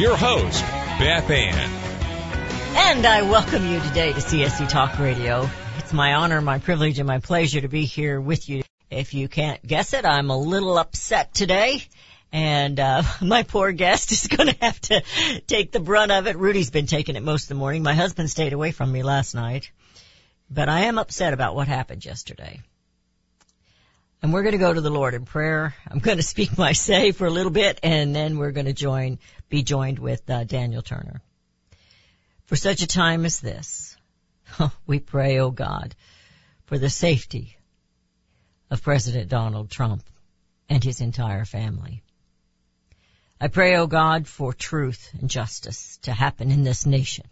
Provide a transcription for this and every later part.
your host, Beth Ann. And I welcome you today to CSC Talk Radio. It's my honor, my privilege, and my pleasure to be here with you. If you can't guess it, I'm a little upset today. And, uh, my poor guest is gonna have to take the brunt of it. Rudy's been taking it most of the morning. My husband stayed away from me last night. But I am upset about what happened yesterday. And we're gonna go to the Lord in prayer. I'm gonna speak my say for a little bit and then we're gonna join, be joined with, uh, Daniel Turner. For such a time as this, we pray, O God, for the safety of President Donald Trump and his entire family. I pray, O God, for truth and justice to happen in this nation.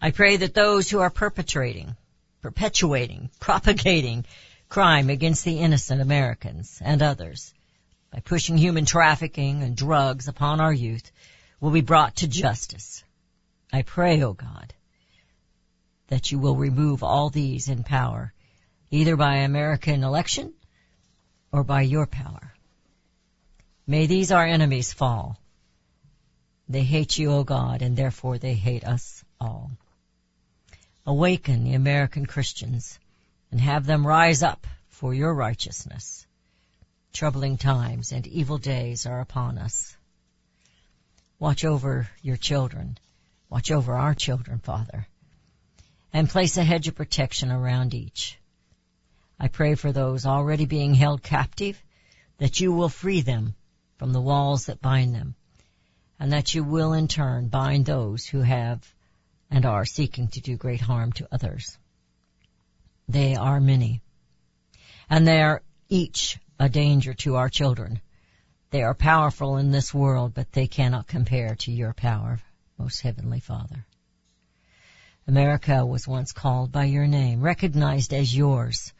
I pray that those who are perpetrating, perpetuating, propagating crime against the innocent Americans and others by pushing human trafficking and drugs upon our youth will be brought to justice. I pray, O God, that you will remove all these in power, either by American election or by your power. May these our enemies fall. They hate you, O God, and therefore they hate us all. Awaken the American Christians and have them rise up for your righteousness. Troubling times and evil days are upon us. Watch over your children. Watch over our children, Father. And place a hedge of protection around each. I pray for those already being held captive that you will free them from the walls that bind them and that you will in turn bind those who have and are seeking to do great harm to others. They are many and they are each a danger to our children. They are powerful in this world, but they cannot compare to your power, most heavenly Father. America was once called by your name, recognized as yours.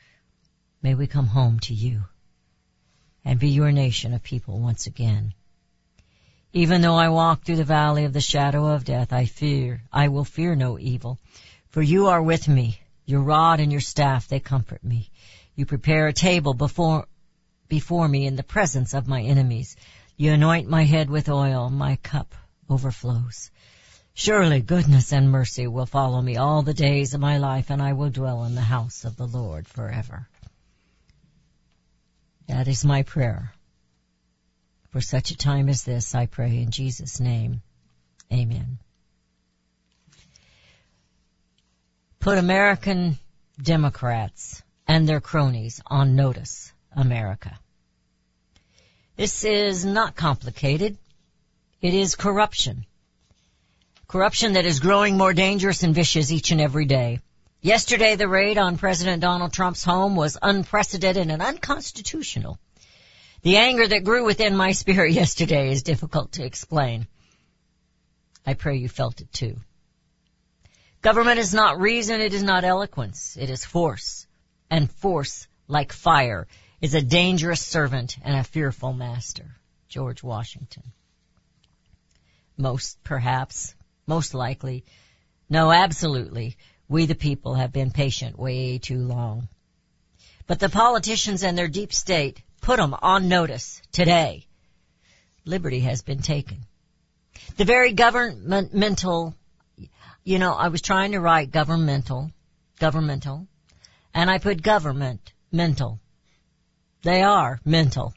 May we come home to you and be your nation of people once again. Even though I walk through the valley of the shadow of death, I fear, I will fear no evil, for you are with me. Your rod and your staff, they comfort me. You prepare a table before, before me in the presence of my enemies. You anoint my head with oil, my cup overflows. Surely goodness and mercy will follow me all the days of my life and I will dwell in the house of the Lord forever. That is my prayer. For such a time as this, I pray in Jesus' name. Amen. Put American Democrats and their cronies on notice, America. This is not complicated. It is corruption. Corruption that is growing more dangerous and vicious each and every day. Yesterday the raid on President Donald Trump's home was unprecedented and unconstitutional. The anger that grew within my spirit yesterday is difficult to explain. I pray you felt it too. Government is not reason, it is not eloquence, it is force. And force, like fire, is a dangerous servant and a fearful master. George Washington. Most, perhaps, most likely, no, absolutely, we the people have been patient way too long. But the politicians and their deep state put them on notice today. Liberty has been taken. The very governmental, you know, I was trying to write governmental, governmental, and I put government, mental. They are mental.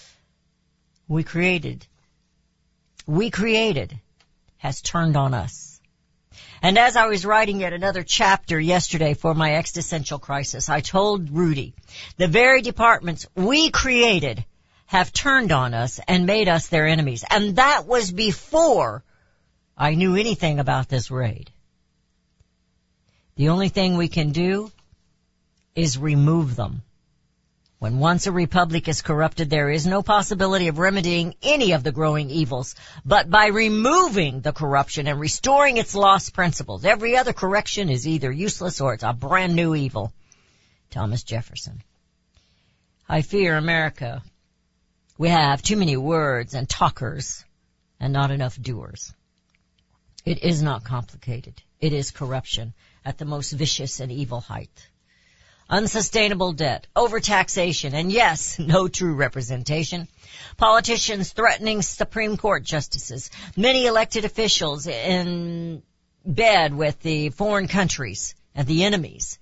we created, we created has turned on us. And as I was writing yet another chapter yesterday for my existential crisis, I told Rudy, the very departments we created have turned on us and made us their enemies. And that was before I knew anything about this raid. The only thing we can do is remove them. When once a republic is corrupted, there is no possibility of remedying any of the growing evils, but by removing the corruption and restoring its lost principles. Every other correction is either useless or it's a brand new evil. Thomas Jefferson. I fear America. We have too many words and talkers and not enough doers. It is not complicated. It is corruption at the most vicious and evil height unsustainable debt, overtaxation, and yes, no true representation. Politicians threatening Supreme Court justices, many elected officials in bed with the foreign countries and the enemies.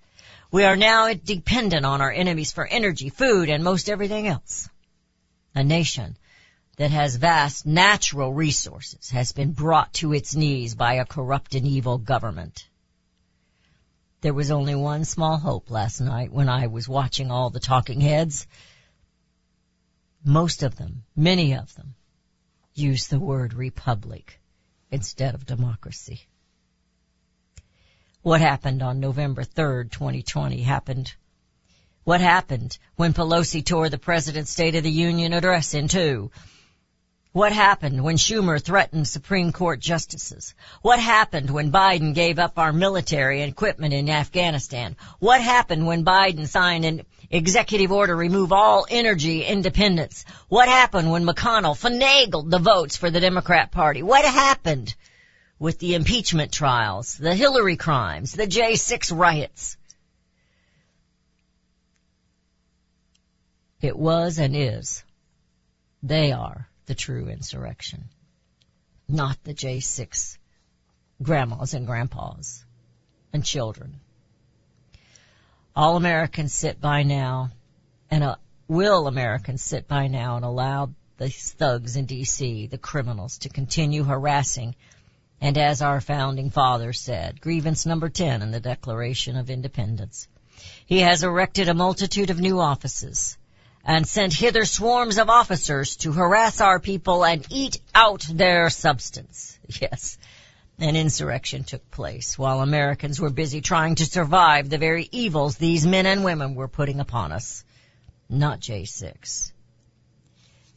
We are now dependent on our enemies for energy, food, and most everything else. A nation that has vast natural resources has been brought to its knees by a corrupt and evil government. There was only one small hope last night when I was watching all the talking heads. Most of them, many of them, use the word republic instead of democracy. What happened on November 3rd, 2020 happened. What happened when Pelosi tore the President's State of the Union address in two? What happened when Schumer threatened Supreme Court justices? What happened when Biden gave up our military equipment in Afghanistan? What happened when Biden signed an executive order remove all energy independence? What happened when McConnell finagled the votes for the Democrat Party? What happened with the impeachment trials, the Hillary crimes, the J6 riots? It was and is. They are the true insurrection, not the J6 grandmas and grandpas and children. All Americans sit by now and uh, will Americans sit by now and allow the thugs in DC, the criminals, to continue harassing and as our founding father said, grievance number 10 in the Declaration of Independence. He has erected a multitude of new offices and sent hither swarms of officers to harass our people and eat out their substance. Yes. An insurrection took place while Americans were busy trying to survive the very evils these men and women were putting upon us. Not J6.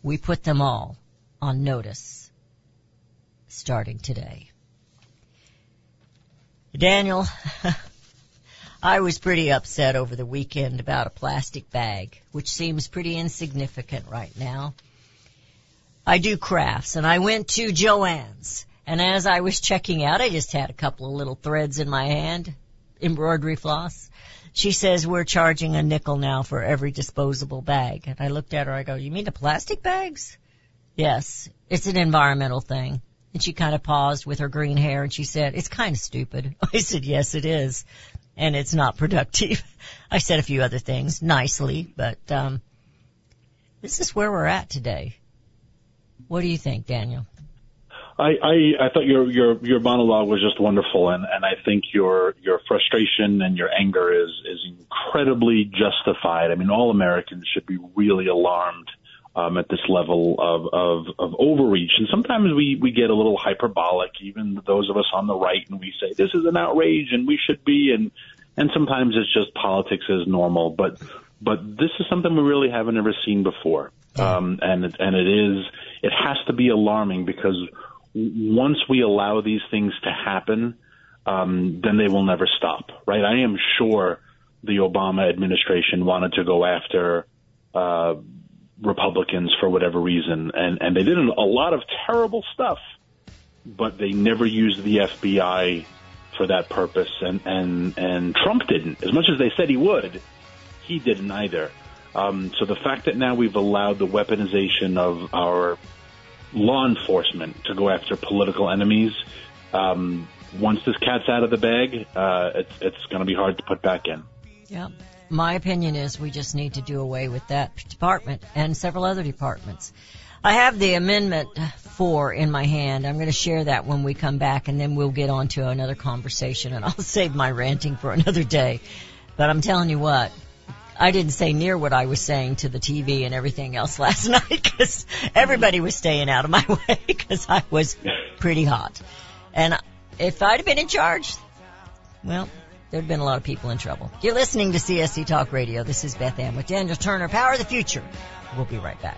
We put them all on notice starting today. Daniel, I was pretty upset over the weekend about a plastic bag, which seems pretty insignificant right now. I do crafts and I went to Joann's and as I was checking out, I just had a couple of little threads in my hand, embroidery floss. She says we're charging a nickel now for every disposable bag. And I looked at her, I go, you mean the plastic bags? Yes, it's an environmental thing. And she kind of paused with her green hair and she said, it's kind of stupid. I said, yes, it is and it's not productive. I said a few other things nicely, but um, this is where we're at today. What do you think, Daniel? I, I, I thought your, your, your monologue was just wonderful and, and I think your, your frustration and your anger is, is incredibly justified. I mean, all Americans should be really alarmed um, at this level of, of, of overreach. And sometimes we, we get a little hyperbolic, even those of us on the right, and we say, this is an outrage and we should be. And, and sometimes it's just politics as normal. But, but this is something we really haven't ever seen before. Um, and, and it is, it has to be alarming because once we allow these things to happen, um, then they will never stop, right? I am sure the Obama administration wanted to go after, uh, Republicans for whatever reason, and and they did a lot of terrible stuff, but they never used the FBI for that purpose, and and and Trump didn't. As much as they said he would, he didn't either. Um, so the fact that now we've allowed the weaponization of our law enforcement to go after political enemies, um, once this cat's out of the bag, uh, it's it's going to be hard to put back in. Yeah. My opinion is we just need to do away with that department and several other departments. I have the amendment four in my hand. I'm going to share that when we come back and then we'll get on to another conversation and I'll save my ranting for another day. But I'm telling you what, I didn't say near what I was saying to the TV and everything else last night because everybody was staying out of my way because I was pretty hot. And if I'd have been in charge, well, there'd been a lot of people in trouble. You're listening to CSC Talk Radio. This is Beth Ann with Daniel Turner, Power of the Future. We'll be right back.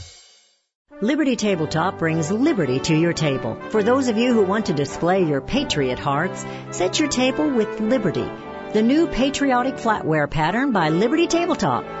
Liberty Tabletop brings liberty to your table. For those of you who want to display your patriot hearts, set your table with Liberty, the new patriotic flatware pattern by Liberty Tabletop.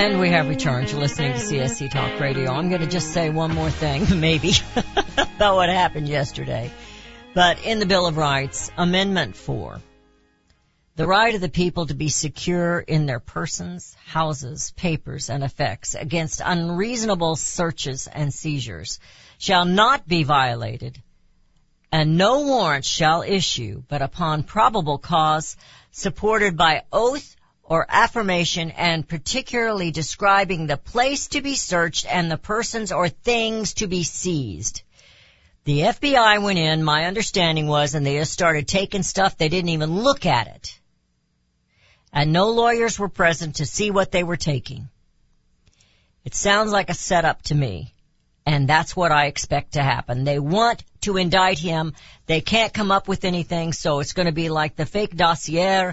And we have returned to listening to CSC Talk Radio. I'm going to just say one more thing, maybe, about what happened yesterday. But in the Bill of Rights, Amendment 4, the right of the people to be secure in their persons, houses, papers, and effects against unreasonable searches and seizures shall not be violated, and no warrant shall issue but upon probable cause supported by oath or affirmation and particularly describing the place to be searched and the persons or things to be seized. The FBI went in, my understanding was, and they just started taking stuff, they didn't even look at it. And no lawyers were present to see what they were taking. It sounds like a setup to me. And that's what I expect to happen. They want to indict him. They can't come up with anything, so it's going to be like the fake dossier,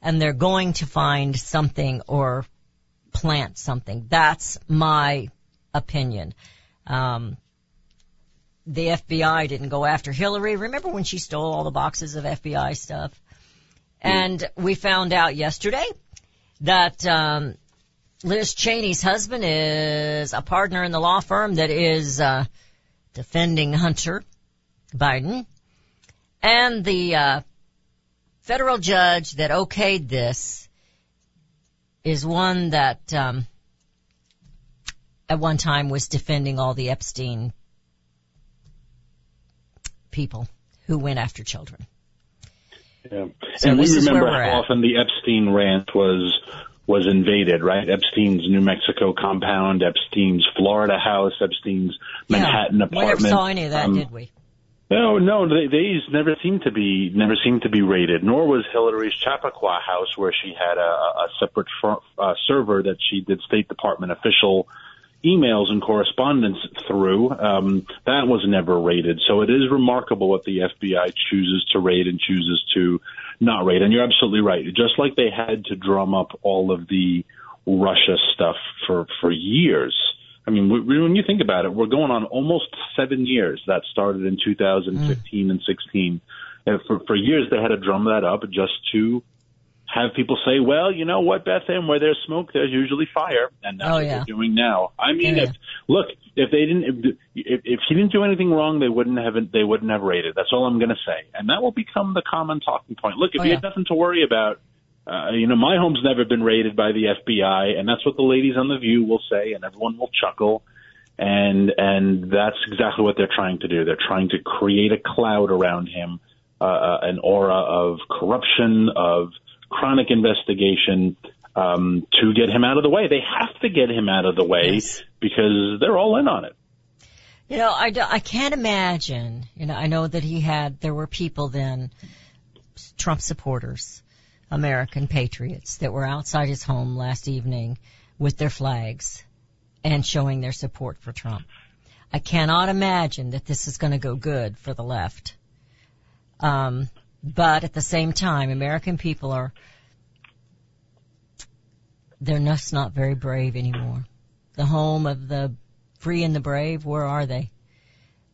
and they're going to find something or plant something. That's my opinion. Um, the FBI didn't go after Hillary. Remember when she stole all the boxes of FBI stuff? And we found out yesterday that um, Liz Cheney's husband is a partner in the law firm that is uh, defending Hunter Biden, and the uh, federal judge that okayed this is one that um, at one time was defending all the Epstein people who went after children. Yeah. So and we this is where remember how often the Epstein ranch was was invaded, right? Epstein's New Mexico compound, Epstein's Florida house, Epstein's Manhattan yeah. apartment. We never saw any of that, Um, did we? No, no, they, these never seemed to be never seemed to be raided. Nor was Hillary's Chappaqua house, where she had a, a separate fr- uh, server that she did State Department official emails and correspondence through. Um, that was never raided. So it is remarkable what the FBI chooses to raid and chooses to not raid. And you're absolutely right. Just like they had to drum up all of the Russia stuff for for years. I mean, when you think about it, we're going on almost seven years. That started in 2015 and 16. And for for years, they had to drum that up just to have people say, "Well, you know what, Beth Ann, where there's smoke, there's usually fire," and that's Oh, what yeah. they're doing now. I mean, Yeah. if look, if they didn't, if, if, if he didn't do anything wrong, they wouldn't have they wouldn't have raided. That's all I'm going to say, and that will become the common talking point. Look, if Oh, you yeah. had nothing to worry about, uh, you know, my home's never been raided by the FBI, and that's what the ladies on the View will say, and everyone will chuckle. And and that's exactly what they're trying to do. They're trying to create a cloud around him, uh, uh, an aura of corruption, of chronic investigation, um, to get him out of the way. They have to get him out of the way Yes. because they're all in on it. You know, I, I can't imagine, you know, I know that he had, there were people then, Trump supporters, American patriots that were outside his home last evening with their flags and showing their support for Trump. I cannot imagine that this is going to go good for the left. Um, but at the same time, American people are, they're just not very brave anymore. The home of the free and the brave, where are they?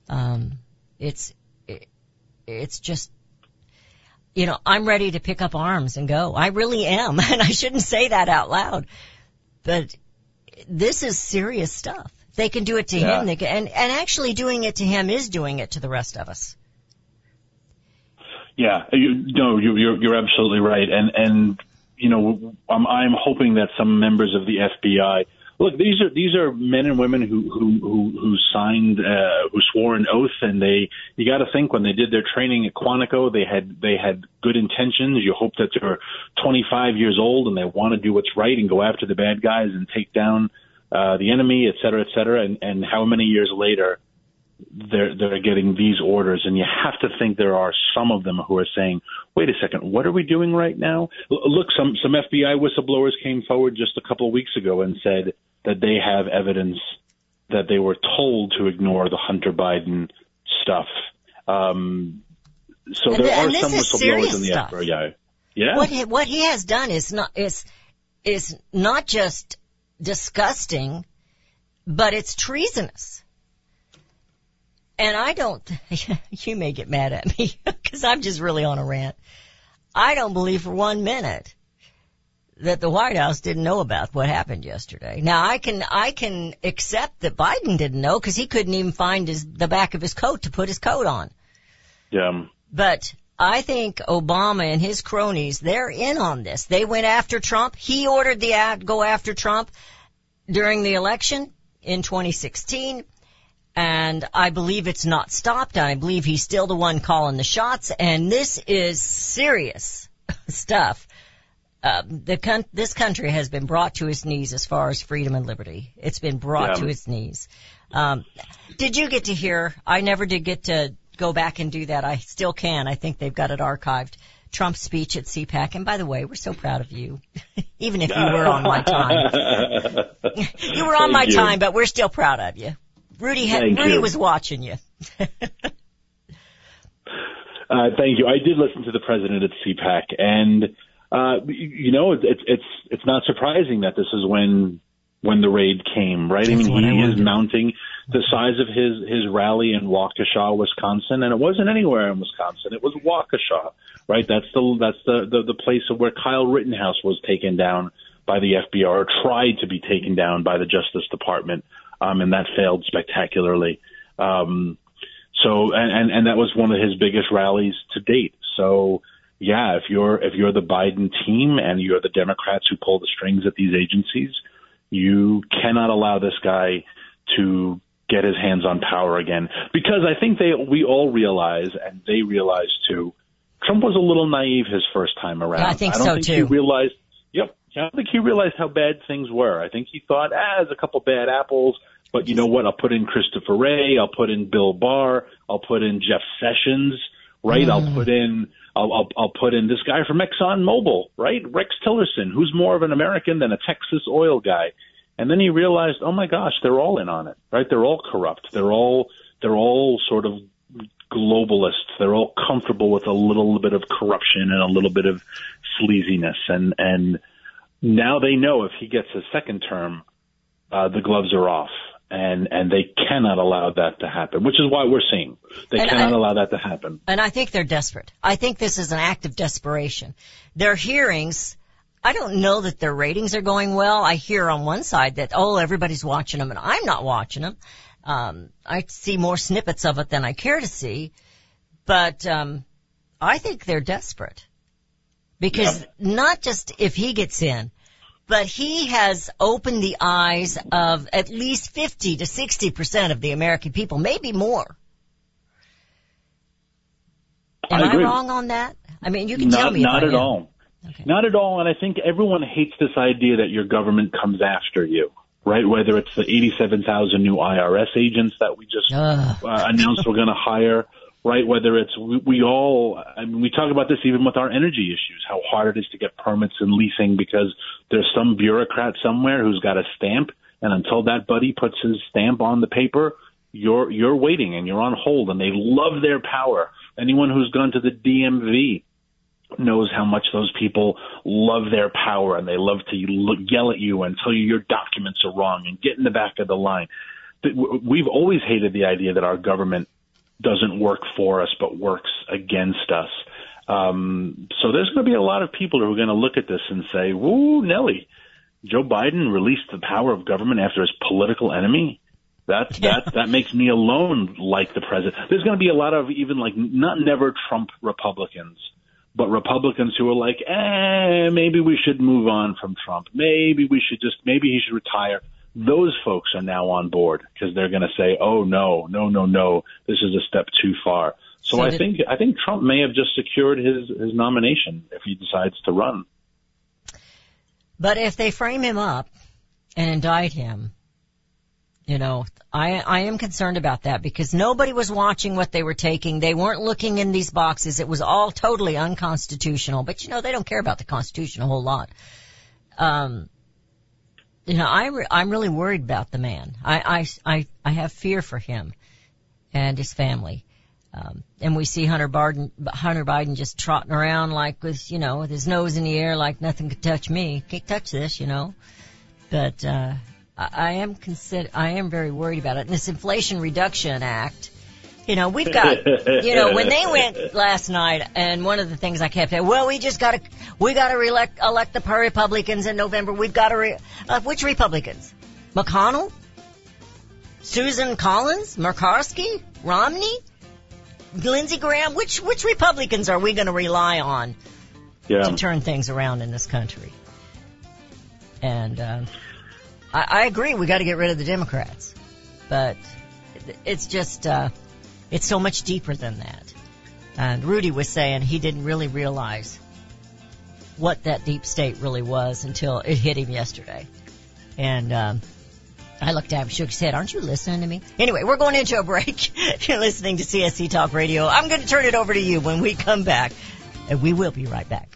Um, it's, it, it's just, you know, I'm ready to pick up arms and go. I really am. And I shouldn't say that out loud, but this is serious stuff. They can do it to Yeah. him. They can, and, and actually doing it to him is doing it to the rest of us. Yeah, you, no, you, you're you're absolutely right, and and you know I'm I'm hoping that some members of the FBI look these are these are men and women who who who, who signed uh, who swore an oath, and they you got to think when they did their training at Quantico they had they had good intentions. You hope that they're 25 years old and they want to do what's right and go after the bad guys and take down uh, the enemy, et cetera, et cetera, and and how many years later they're they're getting these orders, and you have to think there are some of them who are saying, "Wait a second, what are we doing right now?" L- Look, some some FBI whistleblowers came forward just a couple of weeks ago and said that they have evidence that they were told to ignore the Hunter Biden stuff. Um, so there th- are and some whistleblowers in the stuff. FBI. Yeah, What he, what he has done is not is is not just disgusting, but it's treasonous. And I don't. You may get mad at me because I'm just really on a rant. I don't believe for one minute that the White House didn't know about what happened yesterday. Now I can I can accept that Biden didn't know because he couldn't even find his the back of his coat to put his coat on. yeah. But I think Obama and his cronies, they're in on this. They went after Trump. He ordered the ad go after Trump during the election in 2016. And I believe it's not stopped. I believe he's still the one calling the shots. And this is serious stuff. Uh, the con- this country has been brought to its knees as far as freedom and liberty. It's been brought Yeah. to its knees. Um, did you get to hear? I never did get to go back and do that. I still can. I think they've got it archived. Trump's speech at CPAC. And by the way, we're so proud of you. Even if you were on my time. You were on Thank my you. time, but we're still proud of you. Rudy, had, Rudy you. was watching you. Uh, thank you. I did listen to the president at CPAC, and uh, you you know, it's it's it's it's not surprising that this is when when the raid came, right? I mean, what I he is mounting the size of his his rally in Waukesha, Wisconsin, and it wasn't anywhere in Wisconsin. It was Waukesha, right? That's the that's the the, the place where Kyle Rittenhouse was taken down by the FBI or tried to be taken down by the Justice Department, um, and that failed spectacularly. Um, so and, and and that was one of his biggest rallies to date. So yeah, if you're if you're the Biden team and you're the Democrats who pull the strings at these agencies, you cannot allow this guy to get his hands on power again because I think they we all realize and they realize too Trump was a little naive his first time around. Yeah, I think don't so, think too. He realized. I don't think he realized how bad things were. I think he thought, ah, there's a couple bad apples, but you know what? I'll put in Christopher Wray. I'll put in Bill Barr. I'll put in Jeff Sessions. Right? I'll put in. I'll, I'll I'll put in this guy from Exxon Mobil. Right? Rex Tillerson, who's more of an American than a Texas oil guy. And then he realized, oh my gosh, they're all in on it. Right? They're all corrupt. They're all they're all sort of globalists. They're all comfortable with a little bit of corruption and a little bit of sleaziness. And and now they know if he gets a second term, uh, the gloves are off. And and they cannot allow that to happen, which is why we're seeing they And cannot I- allow that to happen. And I think they're desperate. I think this is an act of desperation. Their hearings, I don't know that their ratings are going well. I hear on one side that, oh, everybody's watching them and I'm not watching them. Um, I see more snippets of it than I care to see, but, um, I think they're desperate because not just if he gets in, but he has opened the eyes of at least 50 to 60% of the American people, maybe more. Am I, agree. wrong on that? I mean, you can not, tell me. Not at all. Okay. Not at all. And I think everyone hates this idea that your government comes after you, right? Whether it's the 87,000 new IRS agents that we just uh, announced we're going to hire, right? Whether it's we, we all, I mean, we talk about this even with our energy issues, how hard it is to get permits and leasing because there's some bureaucrat somewhere who's got a stamp, and until that buddy puts his stamp on the paper, you're you're waiting and you're on hold, and they love their power. Anyone who's gone to the DMV knows how much those people love their power and they love to yell at you and tell you your documents are wrong and get in the back of the line. We've always hated the idea that our government doesn't work for us but works against us. Um, so there's going to be a lot of people who are going to look at this and say, "Woo, Nelly, Joe Biden released the power of government after his political enemy." That that that makes me alone like the president. There's going to be a lot of even like not never Trump Republicans, but Republicans who are like, eh, maybe we should move on from Trump. Maybe we should just maybe he should retire. Those folks are now on board because they're going to say, oh no, no, no, no, this is a step too far. So, So I did- think I think Trump may have just secured his his nomination if he decides to run. But if they frame him up and indict him, you know, I, I am concerned about that because nobody was watching what they were taking. They weren't looking in these boxes. It was all totally unconstitutional. But you know, they don't care about the Constitution a whole lot. Um, you know, I re- I'm really worried about the man. I, I, I, I have fear for him and his family. Um, and we see Hunter Biden, Hunter Biden just trotting around like with, you know, with his nose in the air like nothing could touch me. Can't touch this, you know. But, uh, I, I am consider, I am very worried about it. And this Inflation Reduction Act, you know, we've got, you know, when they went last night, and one of the things I kept saying, well, we just got to, we got to elect, elect the Republicans in November. We've got to, re- uh, which Republicans? McConnell? Susan Collins? Murkowski? Romney? Lindsey Graham? Which, which Republicans are we going to rely on Yeah. to turn things around in this country? And, um, I, I agree, we got to get rid of the Democrats. But it's just, uh, it's so much deeper than that. And Rudy was saying he didn't really realize what that deep state really was until it hit him yesterday. And, um, I looked at him, shook his head. Aren't you listening to me? Anyway, we're going into a break. You're listening to CSC Talk Radio. I'm going to turn it over to you when we come back. And we will be right back.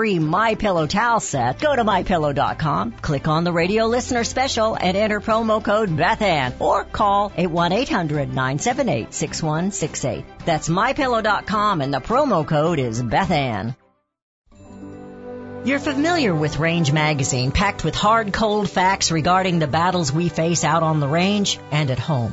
My Pillow towel set, go to mypillow.com, click on the radio listener special and enter promo code BethAnn or call 818-978-6168. That's mypillow.com and the promo code is BethAnn. You're familiar with Range Magazine, packed with hard, cold facts regarding the battles we face out on the range and at home.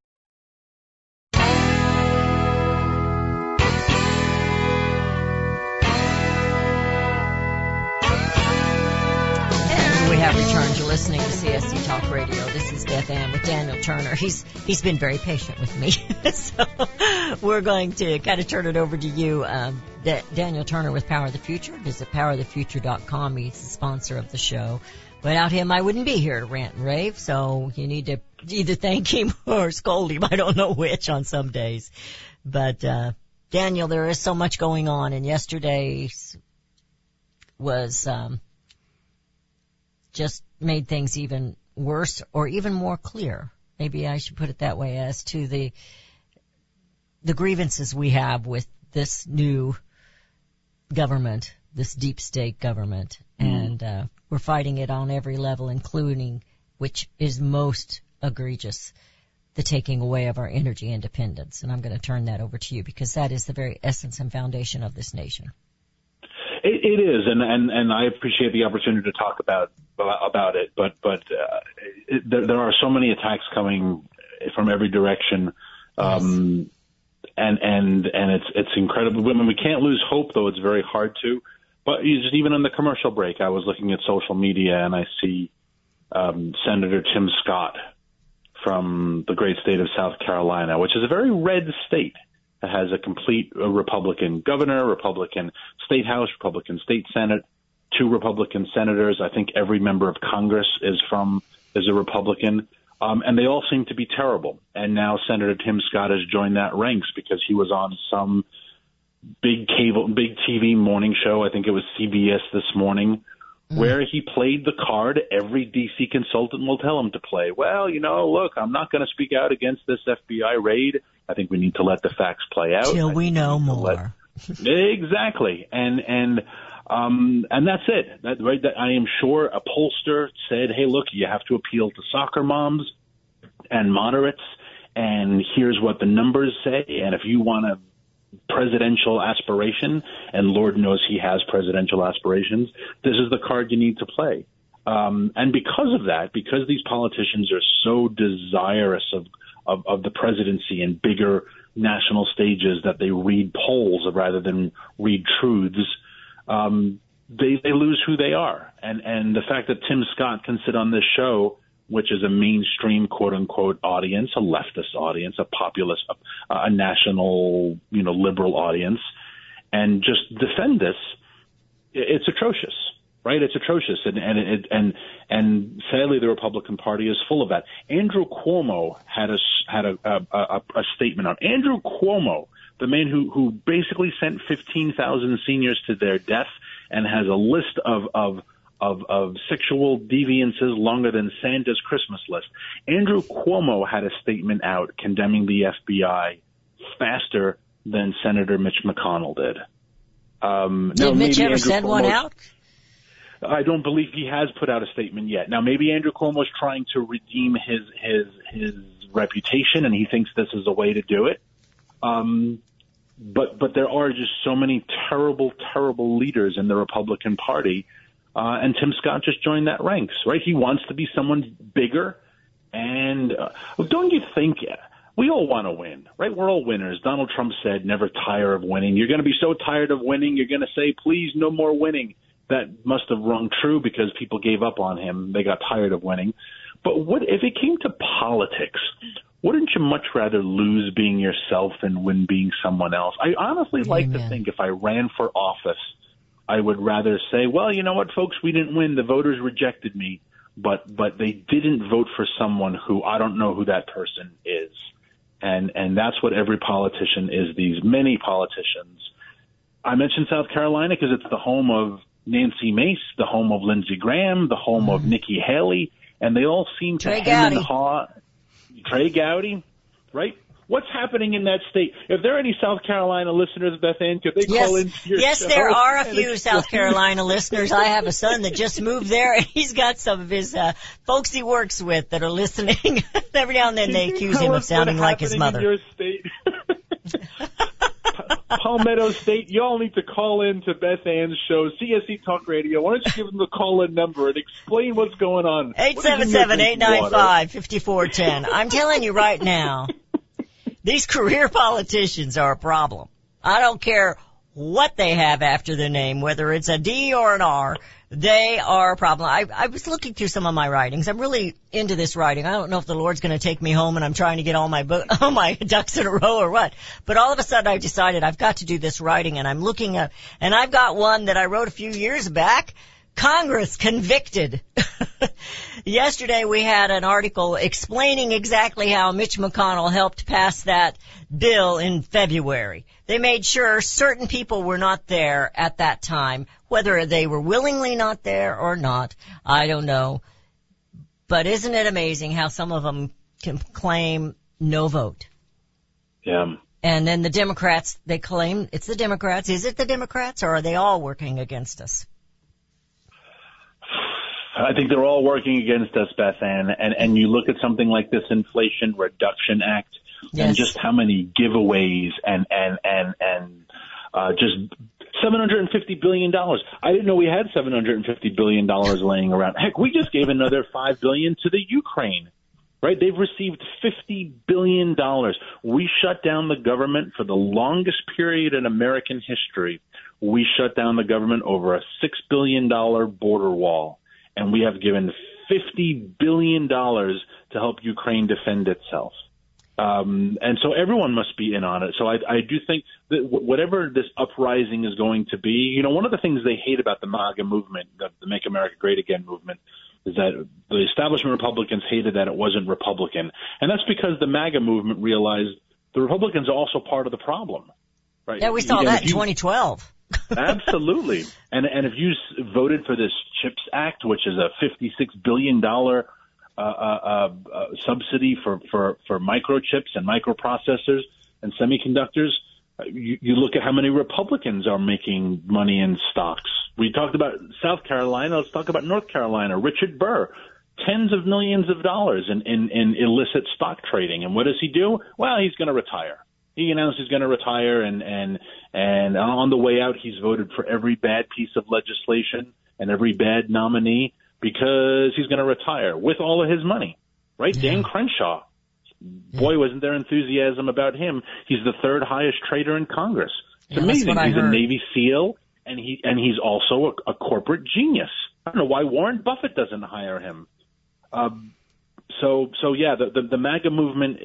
To Talk Radio. This is Beth Ann with Daniel Turner. He's he's been very patient with me, so we're going to kind of turn it over to you, um, Da- Daniel Turner with Power of the Future. Visit powerofthefuture.com. He's the sponsor of the show. Without him, I wouldn't be here to rant and rave. So you need to either thank him or scold him. I don't know which on some days, but uh, Daniel, there is so much going on, and yesterday's was. Um, just made things even worse or even more clear. Maybe I should put it that way as to the, the grievances we have with this new government, this deep state government. And, uh, we're fighting it on every level, including, which is most egregious, the taking away of our energy independence. And I'm going to turn that over to you because that is the very essence and foundation of this nation. It, it is, and, and and I appreciate the opportunity to talk about about it. But but uh, it, there, there are so many attacks coming from every direction, um, and and and it's it's incredible. I mean, we can't lose hope, though. It's very hard to. But just even in the commercial break, I was looking at social media and I see um, Senator Tim Scott from the great state of South Carolina, which is a very red state. Has a complete uh, Republican governor, Republican state house, Republican state senate, two Republican senators. I think every member of Congress is from is a Republican. Um, and they all seem to be terrible. And now Senator Tim Scott has joined that ranks because he was on some big cable, big TV morning show. I think it was CBS this morning, where he played the card every DC consultant will tell him to play. Well, you know, look, I'm not going to speak out against this FBI raid. I think we need to let the facts play out. Till we know need to let- more. exactly, and and um, and that's it. That, right, that I am sure a pollster said, "Hey, look, you have to appeal to soccer moms and moderates, and here's what the numbers say. And if you want a presidential aspiration, and Lord knows he has presidential aspirations, this is the card you need to play." Um, and because of that, because these politicians are so desirous of, of, of the presidency and bigger national stages that they read polls rather than read truths, um, they, they lose who they are. And, and the fact that Tim Scott can sit on this show, which is a mainstream quote unquote audience, a leftist audience, a populist, a, a national, you know, liberal audience, and just defend this, it's atrocious right? It's atrocious, and and it, and and sadly, the Republican Party is full of that. Andrew Cuomo had a had a a, a, a statement on Andrew Cuomo, the man who who basically sent fifteen thousand seniors to their death and has a list of of of, of sexual deviances longer than Santa's Christmas list. Andrew Cuomo had a statement out condemning the FBI faster than Senator Mitch McConnell did. Um, Did Mitch ever Andrew send one out? I don't believe he has put out a statement yet. Now, maybe Andrew Cuomo's trying to redeem his his his reputation, and he thinks this is a way to do it. Um, but but there are just so many terrible, terrible leaders in the Republican Party, uh, and Tim Scott just joined that ranks. Right? He wants to be someone bigger, and uh, don't you think? We all want to win, right? We're all winners. Donald Trump said, never tire of winning. You're going to be so tired of winning, you're going to say, please, no more winning that must have rung true because people gave up on him. They got tired of winning. But what if it came to politics? Wouldn't you much rather lose being yourself than win being someone else? I honestly like to think if I ran for office, I would rather say, well, you know what, folks, we didn't win. The voters rejected me, but but they didn't vote for someone who I don't know who that person is. And and that's what every politician is. These many politicians. I mentioned South Carolina because it's the home of Nancy Mace, the home of Lindsey Graham, the home of mm-hmm. Nikki Haley, and they all seem to Trey hem and Gowdy. haw. Trey Gowdy, right? What's happening in that state? If there are any South Carolina listeners, Beth Ann, could they Yes, call into your yes, show there are a and few South Carolina listeners. I have a son that just moved there, and he's got some of his uh, folks he works with that are listening. Every now and then they Can you accuse him of sounding like his mother. In your state? Palmetto State, y'all need to call in to Beth Ann's show, CSC Talk Radio. Why don't you give them the call-in number and explain what's going on? Eight What is in seven your seven eight drinking nine water? five fifty four ten. I'm telling you right now, these career politicians are a problem. I don't care what they have after their name, whether it's a D or an R. They are a problem. I, I was looking through some of my writings. I'm really into this writing. I don't know if the Lord's going to take me home and I'm trying to get all my bo- all my ducks in a row or what. But all of a sudden I decided I've got to do this writing and I'm looking at, and I've got one that I wrote a few years back. Congress convicted. Yesterday we had an article explaining exactly how Mitch McConnell helped pass that bill in February. They made sure certain people were not there at that time, whether they were willingly not there or not, I don't know. But isn't it amazing how some of them can claim no vote? Yeah. And then the Democrats, they claim it's the Democrats. Is it the Democrats or are they all working against us? I think they're all working against us, Beth Ann. And, and you look at something like this Inflation Reduction Act Yes. and just how many giveaways and, and, and, and, uh, just $750 billion. I didn't know we had $750 billion laying around. Heck, we just gave another 5 billion to the Ukraine. Right? They've received $50 billion. We shut down the government for the longest period in American history. We shut down the government over a $6 billion border wall. And we have given fifty billion dollars to help Ukraine defend itself. Um, and so everyone must be in on it. So I, I do think that whatever this uprising is going to be, you know, one of the things they hate about the MAGA movement, the, the Make America Great Again movement, is that the establishment Republicans hated that it wasn't Republican, and that's because the MAGA movement realized the Republicans are also part of the problem. Right? Yeah, we saw And that in you- 2012. Absolutely. And and if you voted for this CHIPS Act, which is a fifty-six billion dollar uh, uh, uh, subsidy for for for microchips and microprocessors and semiconductors, uh, you, you look at how many Republicans are making money in stocks. We talked about South Carolina. Let's talk about North Carolina. Richard Burr. Tens of millions of dollars in, in, in illicit stock trading. And what does he do? Well, he's going to retire he announced he's going to retire and and and on the way out he's voted for every bad piece of legislation and every bad nominee because he's going to retire with all of his money right? Dan crenshaw. Boy wasn't there enthusiasm about him. He's the third highest trader in congress. It's Yeah, amazing. he's a navy seal and he and he's also a, a corporate genius. I don't know why warren buffett doesn't hire him. Um, so so yeah, the, the the MAGA movement,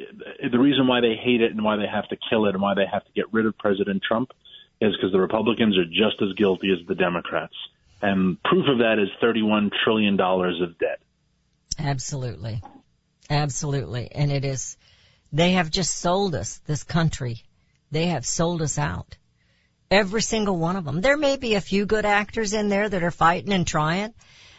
the reason why they hate it and why they have to kill it and why they have to get rid of President Trump is because the Republicans are just as guilty as the Democrats, and proof of that is 31 trillion dollars of debt. Absolutely. Absolutely. And it is, they have just sold us, this country. They have sold us out. Every single one of them. There may be a few good actors in there that are fighting and trying,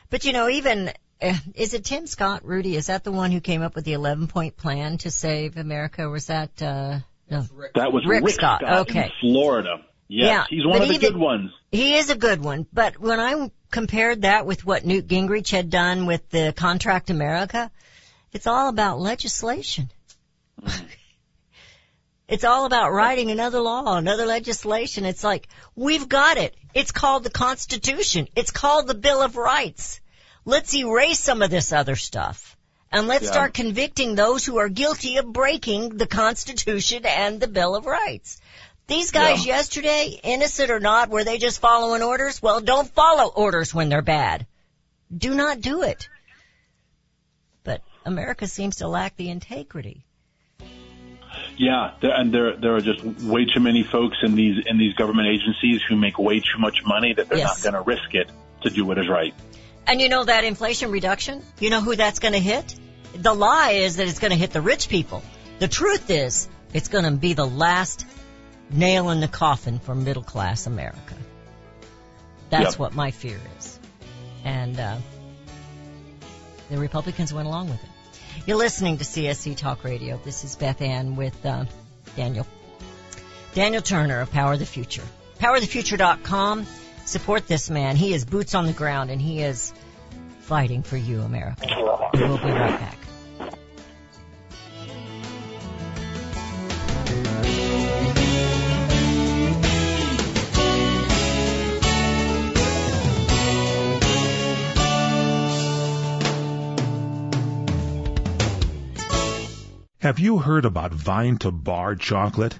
but you know, even, is it Tim Scott, Rudy? Is that the one who came up with the 11 point plan to save America? Or was that, uh, no. That was Rick Rick, Scott, okay. in Florida. Yes, Yeah, he's one of the even- good ones. He is a good one, but when I compared that with what Newt Gingrich had done with the Contract America, it's all about legislation. it's all about writing another law, another legislation. It's like, we've got it. It's called the Constitution. It's called the Bill of Rights. Let's erase some of this other stuff. And let's Yeah. start convicting those who are guilty of breaking the Constitution and the Bill of Rights. These guys Yeah. yesterday, innocent or not, were they just following orders? Well, don't follow orders when they're bad. Do not do it. But America seems to lack the integrity. Yeah, there, and there there are just way too many folks in these in these government agencies who make way too much money that they're Yes. not going to risk it to do what is right. And you know that inflation reduction? You know who that's going to hit? The lie is that it's going to hit the rich people. The truth is, it's going to be the last nail in the coffin for middle class America. That's Yep. what my fear is. And, uh, the Republicans went along with it. You're listening to CSC Talk Radio. This is Beth Ann with, uh, Daniel. Daniel Turner of Power the Future. PowerTheFuture.com. Support this man. He is boots on the ground and he is fighting for you, America. We'll be right back. Have you heard about Vine to Bar chocolate?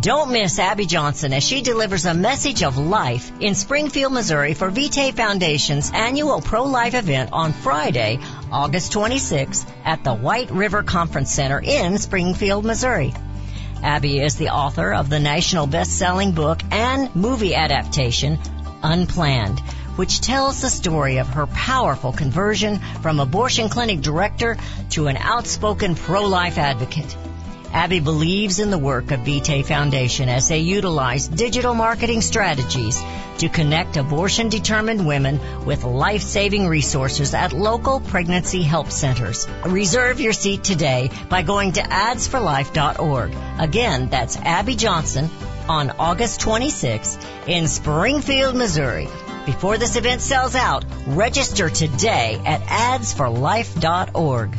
Don't miss Abby Johnson as she delivers a message of life in Springfield, Missouri for Vitae Foundation's annual pro-life event on Friday, August 26th at the White River Conference Center in Springfield, Missouri. Abby is the author of the national best-selling book and movie adaptation, Unplanned, which tells the story of her powerful conversion from abortion clinic director to an outspoken pro-life advocate. Abby believes in the work of Vitae Foundation as they utilize digital marketing strategies to connect abortion determined women with life saving resources at local pregnancy help centers. Reserve your seat today by going to adsforlife.org. Again, that's Abby Johnson on August 26th in Springfield, Missouri. Before this event sells out, register today at adsforlife.org.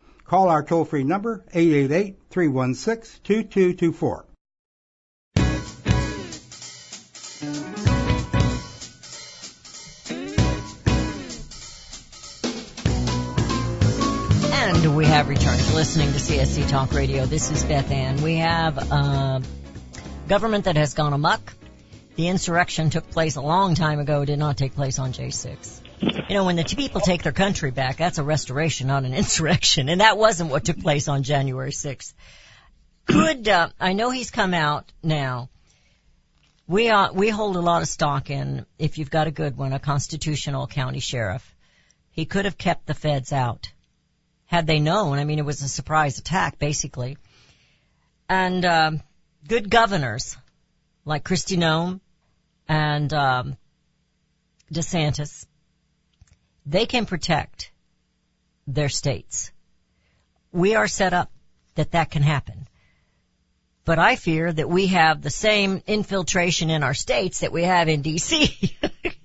Call our toll-free number, 888-316-2224. And we have returned to listening to CSC Talk Radio. This is Beth Ann. We have a government that has gone amok. The insurrection took place a long time ago, did not take place on J6. You know, when the people take their country back, that's a restoration, not an insurrection. And that wasn't what took place on January 6th. Could, uh, I know he's come out now. We, uh, we hold a lot of stock in, if you've got a good one, a constitutional county sheriff. He could have kept the feds out. Had they known, I mean, it was a surprise attack, basically. And, um, good governors, like Kristi Noem and, um, DeSantis, they can protect their states. We are set up that that can happen. But I fear that we have the same infiltration in our states that we have in DC.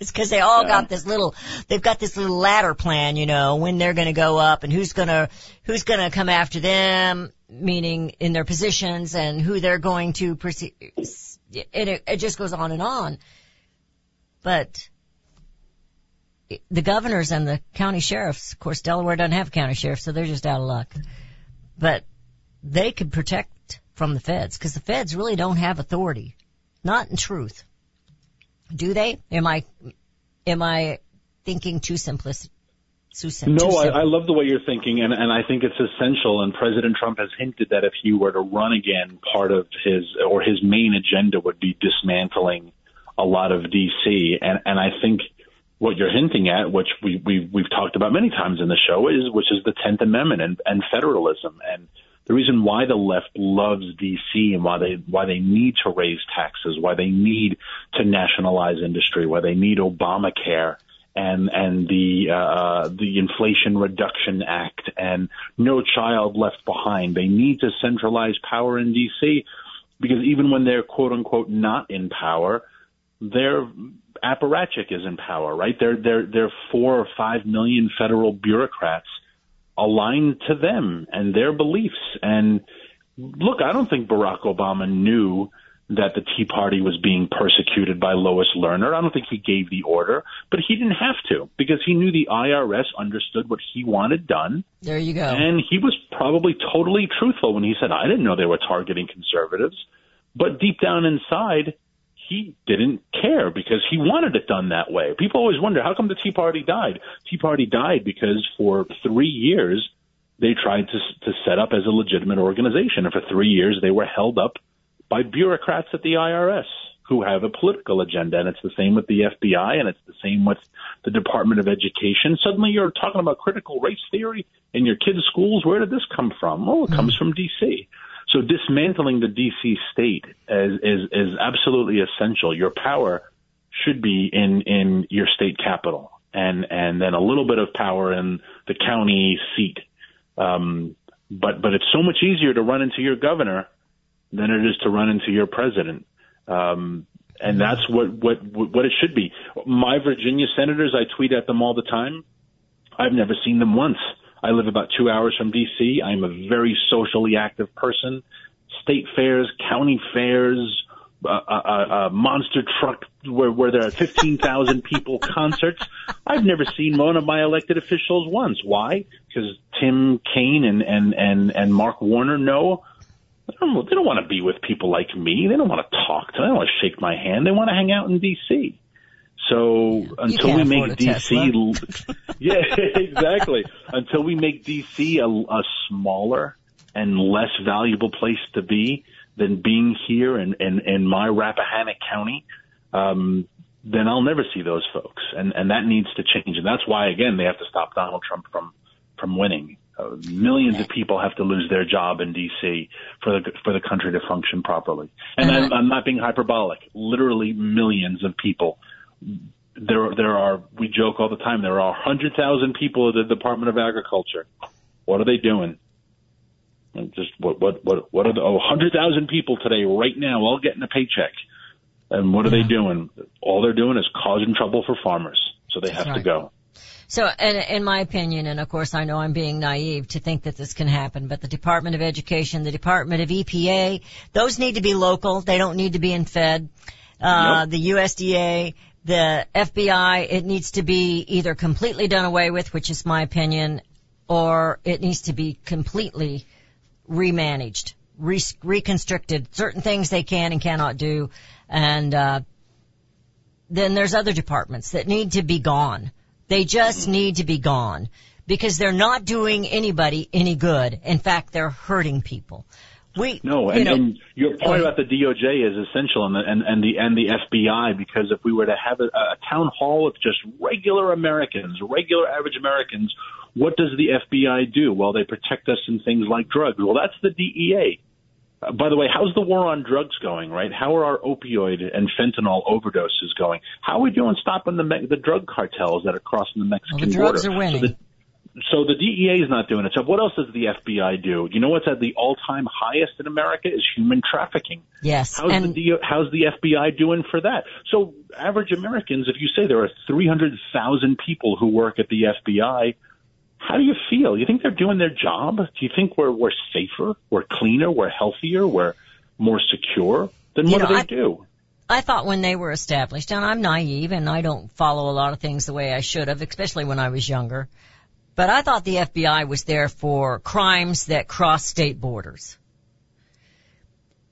it's cause they all got this little, they've got this little ladder plan, you know, when they're gonna go up and who's gonna, who's gonna come after them, meaning in their positions and who they're going to perceive. And it, it just goes on and on. But the governors and the county sheriffs, of course Delaware doesn't have a county sheriff, so they're just out of luck. But they could protect from the feds, because the feds really don't have authority. Not in truth. Do they? Am I, am I thinking too simplistic? Too sim- No, too I. I love the way you're thinking, and, and I think it's essential. And President Trump has hinted that if he were to run again, part of his or his main agenda would be dismantling a lot of DC. And and I think what you're hinting at, which we, we we've talked about many times in the show, is which is the Tenth Amendment and, and federalism. And the reason why the left loves DC and why they why they need to raise taxes, why they need to nationalize industry, why they need Obamacare and and the uh, the Inflation Reduction Act and No Child Left Behind. They need to centralize power in DC because even when they're quote unquote not in power, they're apparatchik is in power, right? They're they're they're four or five million federal bureaucrats aligned to them and their beliefs. And look, I don't think Barack Obama knew that the Tea Party was being persecuted by Lois Lerner. I don't think he gave the order, but he didn't have to because he knew the IRS understood what he wanted done. There you go. And he was probably totally truthful when he said, I didn't know they were targeting conservatives. But deep down inside, he didn't care because he wanted it done that way. People always wonder, how come the Tea Party died? Tea Party died because for three years, they tried to, to set up as a legitimate organization. And for three years, they were held up by bureaucrats at the IRS who have a political agenda. And it's the same with the FBI and it's the same with the Department of Education. Suddenly you're talking about critical race theory in your kids' schools. Where did this come from? Oh, it comes hmm. from DC. So dismantling the DC state is, is, is absolutely essential. Your power should be in, in your state capital and, and then a little bit of power in the county seat. Um, but, but it's so much easier to run into your governor than it is to run into your president. Um, and that's what, what, what it should be. My Virginia senators, I tweet at them all the time. I've never seen them once. I live about two hours from DC. I'm a very socially active person. State fairs, county fairs, a, a, a monster truck where, where there are 15,000 people concerts. I've never seen one of my elected officials once. Why? Because Tim Kaine and, and, and, and Mark Warner know they don't, they don't want to be with people like me. They don't want to talk to me. They don't want to shake my hand. They want to hang out in D.C. So until we make DC, yeah, exactly. Until we make DC a, a smaller and less valuable place to be than being here in, in, in my Rappahannock County, um, then I'll never see those folks. And, and that needs to change. And that's why, again, they have to stop Donald Trump from, from winning. Uh, millions of people have to lose their job in DC for the for the country to function properly. And I'm, I'm not being hyperbolic. Literally millions of people. There there are we joke all the time. There are hundred thousand people at the Department of Agriculture. What are they doing? And just what what what what are the oh hundred thousand people today right now all getting a paycheck. And what are they doing? All they're doing is causing trouble for farmers. So they have That's to go. So, in, in my opinion, and of course I know I'm being naive to think that this can happen, but the Department of Education, the Department of EPA, those need to be local. They don't need to be in Fed. Uh, the USDA, the FBI, it needs to be either completely done away with, which is my opinion, or it needs to be completely remanaged, re- reconstructed. Certain things they can and cannot do, and uh, then there's other departments that need to be gone. They just need to be gone because they're not doing anybody any good. In fact, they're hurting people. We No, you and, know, and your point about the DOJ is essential, and the, and, and the and the FBI, because if we were to have a, a town hall with just regular Americans, regular average Americans, what does the FBI do? Well, they protect us in things like drugs. Well, that's the DEA. Uh, by the way, how's the war on drugs going? Right? How are our opioid and fentanyl overdoses going? How are we doing stopping the me- the drug cartels that are crossing the Mexican well, the drugs border? are winning. So the, so the DEA is not doing it. So what else does the FBI do? You know what's at the all-time highest in America is human trafficking. yes, How's and the how's the FBI doing for that? So average Americans, if you say there are 300,000 people who work at the FBI, how do you feel? You think they're doing their job? Do you think we're we're safer, we're cleaner, we're healthier, we're more secure? Then You what know, do they I- do? I thought when they were established, and I'm naive and I don't follow a lot of things the way I should have, especially when I was younger. But I thought the FBI was there for crimes that cross state borders.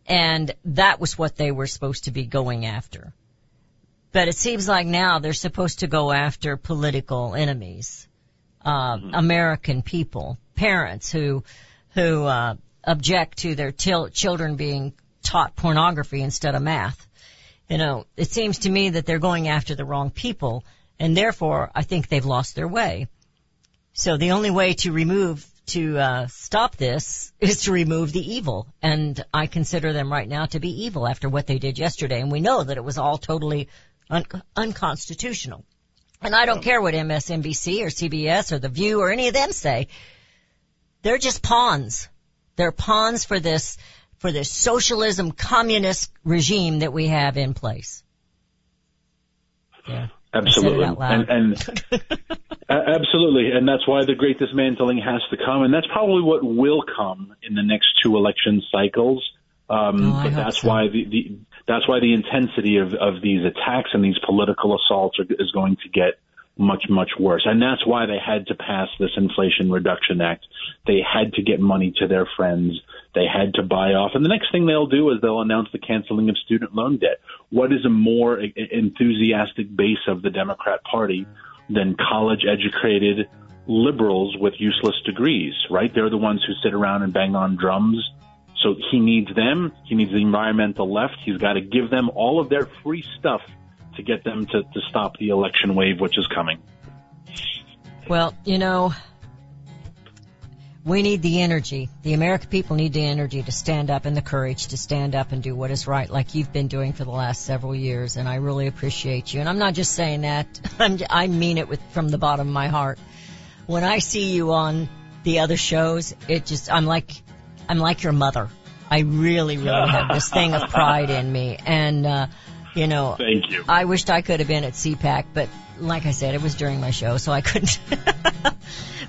And that was what they were supposed to be going after. But it seems like now they're supposed to go after political enemies, uh, American people, parents who, who, uh, object to their til- children being taught pornography instead of math. You know, it seems to me that they're going after the wrong people, and therefore I think they've lost their way. So the only way to remove, to uh, stop this is to remove the evil, and I consider them right now to be evil after what they did yesterday, and we know that it was all totally un- unconstitutional. And I don't care what MSNBC or CBS or The View or any of them say. They're just pawns. They're pawns for this, for this socialism communist regime that we have in place. Yeah. Absolutely, and, and absolutely, and that's why the great dismantling has to come, and that's probably what will come in the next two election cycles. Um, Oh, but that's so. why the, the that's why the intensity of, of these attacks and these political assaults are, is going to get much much worse, and that's why they had to pass this Inflation Reduction Act. They had to get money to their friends. They had to buy off, and the next thing they'll do is they'll announce the canceling of student loan debt. What is a more enthusiastic base of the Democrat Party than college educated liberals with useless degrees, right? They're the ones who sit around and bang on drums. So he needs them. He needs the environmental left. He's got to give them all of their free stuff to get them to, to stop the election wave, which is coming. Well, you know, we need the energy. The American people need the energy to stand up and the courage to stand up and do what is right, like you've been doing for the last several years. And I really appreciate you. And I'm not just saying that. I'm, I mean it with from the bottom of my heart. When I see you on the other shows, it just I'm like I'm like your mother. I really, really have this thing of pride in me, and uh, you know, Thank you. I wished I could have been at CPAC, but like I said, it was during my show, so I couldn't.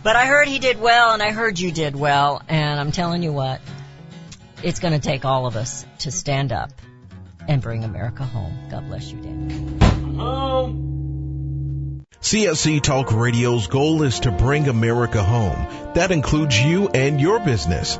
but I heard he did well, and I heard you did well, and I'm telling you what, it's going to take all of us to stand up and bring America home. God bless you, Dan. CSC Talk Radio's goal is to bring America home. That includes you and your business.